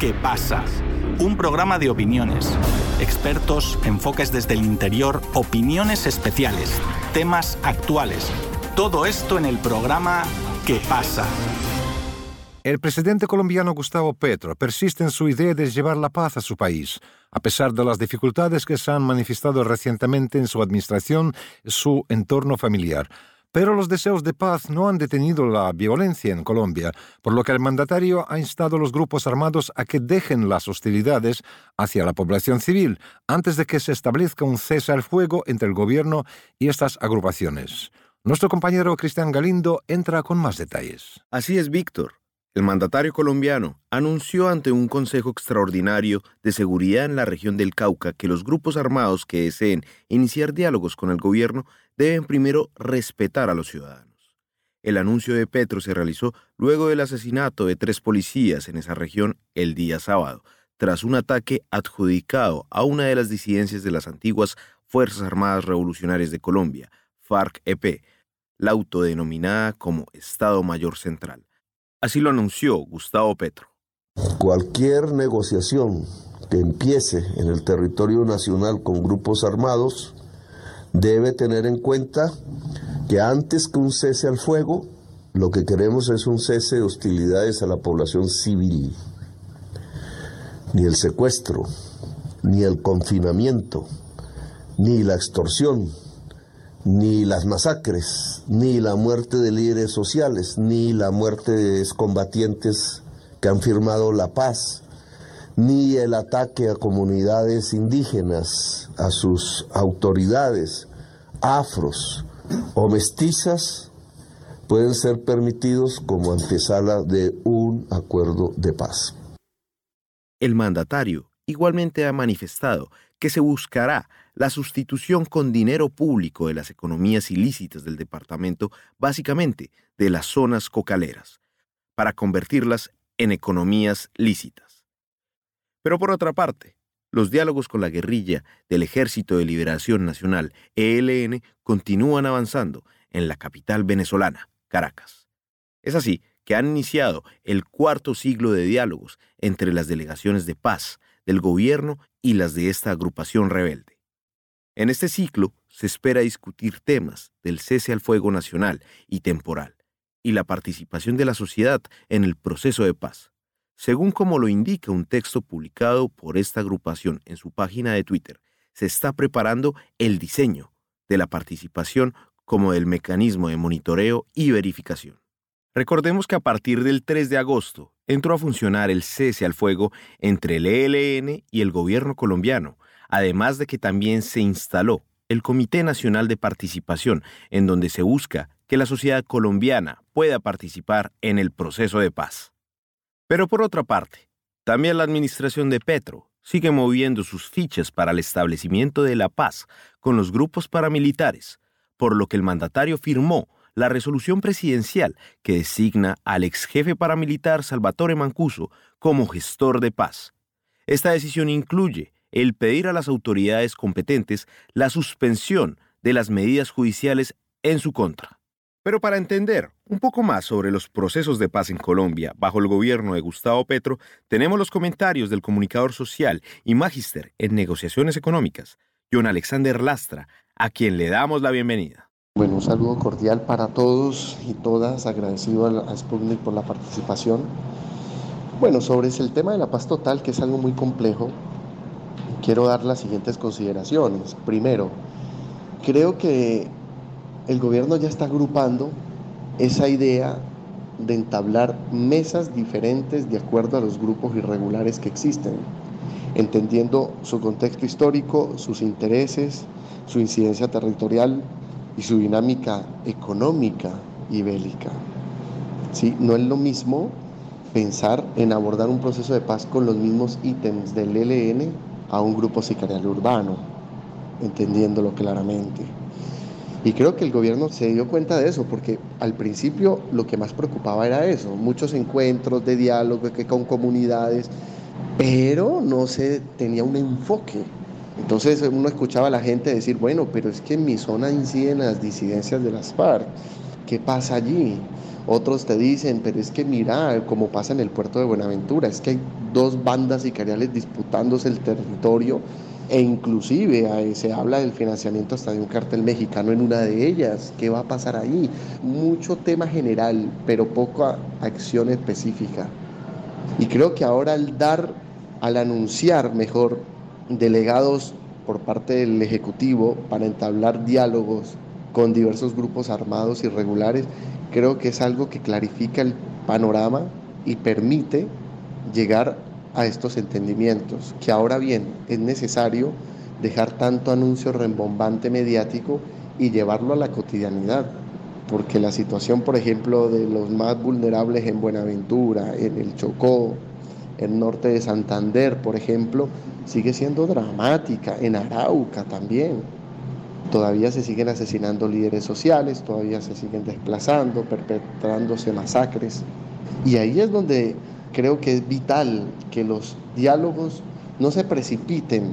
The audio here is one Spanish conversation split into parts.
¿Qué pasa? Un programa de opiniones, expertos, enfoques desde el interior, opiniones especiales, temas actuales. Todo esto en el programa ¿Qué pasa? El presidente colombiano Gustavo Petro persiste en su idea de llevar la paz a su país, a pesar de las dificultades que se han manifestado recientemente en su administración su entorno familiar. Pero los deseos de paz no han detenido la violencia en Colombia, por lo que el mandatario ha instado a los grupos armados a que dejen las hostilidades hacia la población civil antes de que se establezca un cese al fuego entre el gobierno y estas agrupaciones. Nuestro compañero Cristian Galindo entra con más detalles. Así es, Víctor. El mandatario colombiano anunció ante un Consejo Extraordinario de Seguridad en la región del Cauca que los grupos armados que deseen iniciar diálogos con el gobierno deben primero respetar a los ciudadanos. El anuncio de Petro se realizó luego del asesinato de tres policías en esa región el día sábado, tras un ataque adjudicado a una de las disidencias de las antiguas Fuerzas Armadas Revolucionarias de Colombia, FARC-EP, la autodenominada como Estado Mayor Central. Así lo anunció Gustavo Petro. Cualquier negociación que empiece en el territorio nacional con grupos armados debe tener en cuenta que antes que un cese al fuego, lo que queremos es un cese de hostilidades a la población civil. Ni el secuestro, ni el confinamiento, ni la extorsión, ni las masacres, ni la muerte de líderes sociales, ni la muerte de combatientes que han firmado la paz, ni el ataque a comunidades indígenas, a sus autoridades, afros o mestizas, pueden ser permitidos como antesala de un acuerdo de paz. El mandatario igualmente ha manifestado que se buscará la sustitución con dinero público de las economías ilícitas del departamento, básicamente de las zonas cocaleras, para convertirlas en economías lícitas. Pero por otra parte, los diálogos con la guerrilla del Ejército de Liberación Nacional, ELN, continúan avanzando en la capital venezolana, Caracas. Es así que han iniciado el cuarto siglo de diálogos entre las delegaciones de paz del gobierno y las de esta agrupación rebelde. En este ciclo se espera discutir temas del cese al fuego nacional y temporal y la participación de la sociedad en el proceso de paz, según como lo indica un texto publicado por esta agrupación en su página de Twitter. Se está preparando el diseño de la participación como del mecanismo de monitoreo y verificación. Recordemos que a partir del 3 de agosto entró a funcionar el cese al fuego entre el ELN y el gobierno colombiano, además de que también se instaló el Comité Nacional de Participación, en donde se busca que la sociedad colombiana pueda participar en el proceso de paz. Pero por otra parte, también la administración de Petro sigue moviendo sus fichas para el establecimiento de la paz con los grupos paramilitares, por lo que el mandatario firmó la resolución presidencial que designa al ex jefe paramilitar Salvatore Mancuso como gestor de paz. Esta decisión incluye el pedir a las autoridades competentes la suspensión de las medidas judiciales en su contra. Pero para entender un poco más sobre los procesos de paz en Colombia bajo el gobierno de Gustavo Petro, tenemos los comentarios del comunicador social y magíster en negociaciones económicas, John Alexander Lastra, a quien le damos la bienvenida. Bueno, un saludo cordial para todos y todas, agradecido a Sputnik por la participación. Bueno, sobre el tema de la paz total, que es algo muy complejo, quiero dar las siguientes consideraciones. Primero, creo que el gobierno ya está agrupando esa idea de entablar mesas diferentes de acuerdo a los grupos irregulares que existen, entendiendo su contexto histórico, sus intereses, su incidencia territorial, y su dinámica económica y bélica. ¿Sí? No es lo mismo pensar en abordar un proceso de paz con los mismos ítems del ELN a un grupo sicarial urbano, entendiéndolo claramente. Y creo que el gobierno se dio cuenta de eso, porque al principio lo que más preocupaba era eso, muchos encuentros de diálogo con comunidades, pero no se tenía un enfoque entonces uno escuchaba a la gente decir, bueno, pero es que en mi zona inciden las disidencias de las FARC, ¿qué pasa allí? Otros te dicen, pero es que mira, como pasa en el puerto de Buenaventura, es que hay dos bandas sicariales disputándose el territorio e inclusive se habla del financiamiento hasta de un cartel mexicano en una de ellas. ¿Qué va a pasar ahí? Mucho tema general, pero poca acción específica. Y creo que ahora al dar, al anunciar mejor delegados por parte del Ejecutivo para entablar diálogos con diversos grupos armados irregulares, creo que es algo que clarifica el panorama y permite llegar a estos entendimientos, que ahora bien es necesario dejar tanto anuncio rembombante mediático y llevarlo a la cotidianidad, porque la situación, por ejemplo, de los más vulnerables en Buenaventura, en el Chocó, en norte de Santander, por ejemplo, sigue siendo dramática, en Arauca también. Todavía se siguen asesinando líderes sociales, todavía se siguen desplazando, perpetrándose masacres. Y ahí es donde creo que es vital que los diálogos no se precipiten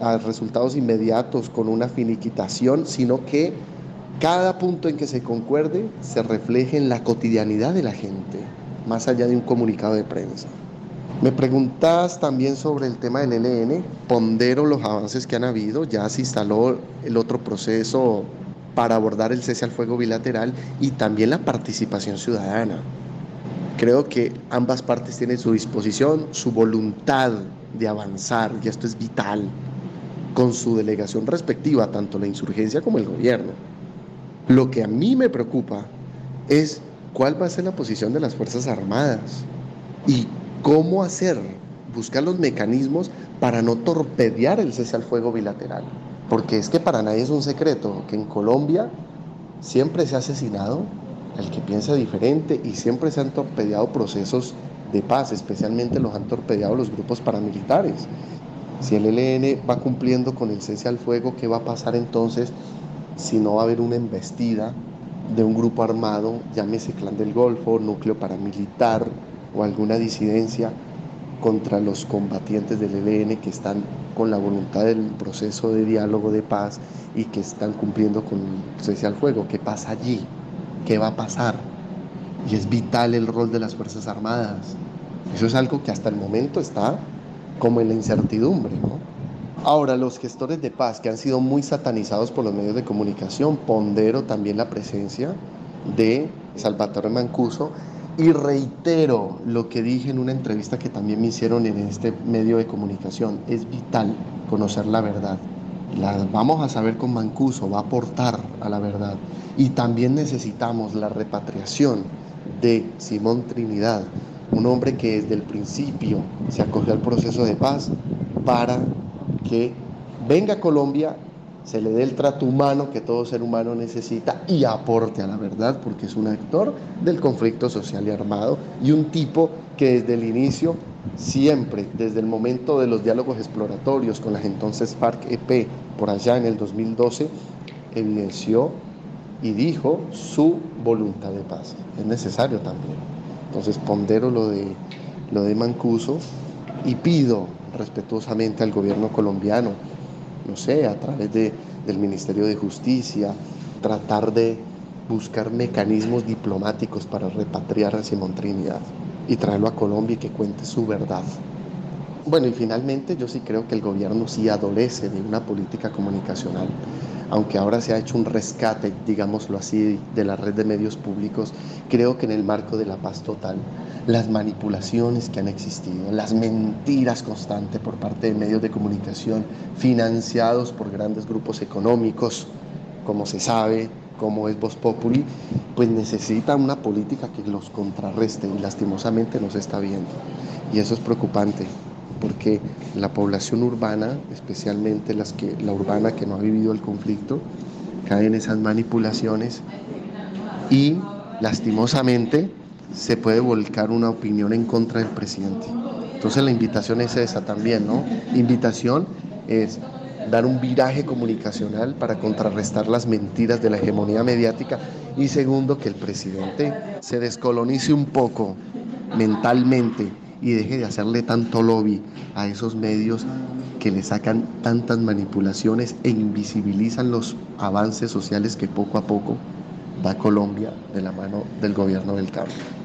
a resultados inmediatos con una finiquitación, sino que cada punto en que se concuerde se refleje en la cotidianidad de la gente, más allá de un comunicado de prensa. Me preguntas también sobre el tema del ELN, pondero los avances que han habido, ya se instaló el otro proceso para abordar el cese al fuego bilateral y también la participación ciudadana. Creo que ambas partes tienen su disposición, su voluntad de avanzar, y esto es vital, con su delegación respectiva, tanto la insurgencia como el gobierno. Lo que a mí me preocupa es cuál va a ser la posición de las Fuerzas Armadas y cómo hacer, buscar los mecanismos para no torpedear el cese al fuego bilateral. Porque es que para nadie es un secreto que en Colombia siempre se ha asesinado el que piensa diferente y siempre se han torpedeado procesos de paz, especialmente los han torpedeado los grupos paramilitares. Si el ELN va cumpliendo con el cese al fuego, ¿qué va a pasar entonces si no va a haber una embestida de un grupo armado, llámese Clan del Golfo, núcleo paramilitar o alguna disidencia contra los combatientes del ELN que están con la voluntad del proceso de diálogo de paz y que están cumpliendo con el cese al fuego? ¿Qué pasa allí? Qué va a pasar. Y es vital el rol de las Fuerzas Armadas. Eso es algo que hasta el momento está como en la incertidumbre. Ahora, los gestores de paz que han sido muy satanizados por los medios de comunicación, pondero también la presencia de Salvatore Mancuso y reitero lo que dije en una entrevista que también me hicieron en este medio de comunicación. Es vital conocer la verdad. La vamos a saber con Mancuso, va a aportar a la verdad. Y también necesitamos la repatriación de Simón Trinidad, un hombre que desde el principio se acogió al proceso de paz para que venga a Colombia, se le dé el trato humano que todo ser humano necesita y aporte a la verdad, porque es un actor del conflicto social y armado y un tipo que desde el inicio, siempre, desde el momento de los diálogos exploratorios con las entonces FARC-EP, por allá en el 2012, evidenció y dijo su voluntad de paz. Es necesario también. Entonces pondero lo de, lo de Mancuso y pido respetuosamente al gobierno colombiano, no sé, a través de, del Ministerio de Justicia, tratar de buscar mecanismos diplomáticos para repatriar a Simón Trinidad y traerlo a Colombia y que cuente su verdad. Bueno, y finalmente yo sí creo que el gobierno sí adolece de una política comunicacional aunque ahora se ha hecho un rescate, digámoslo así, de la red de medios públicos, creo que en el marco de la paz total, las manipulaciones que han existido, las mentiras constantes por parte de medios de comunicación financiados por grandes grupos económicos, como se sabe, como es Voz Populi, pues necesita una política que los contrarreste y lastimosamente no se está viendo. Y eso es preocupante porque la población urbana, especialmente las que, la urbana que no ha vivido el conflicto, cae en esas manipulaciones y lastimosamente se puede volcar una opinión en contra del presidente. Entonces la invitación es esa también, ¿no? Invitación es dar un viraje comunicacional para contrarrestar las mentiras de la hegemonía mediática y segundo, que el presidente se descolonice un poco mentalmente y deje de hacerle tanto lobby a esos medios que le sacan tantas manipulaciones e invisibilizan los avances sociales que poco a poco va Colombia de la mano del gobierno del cambio.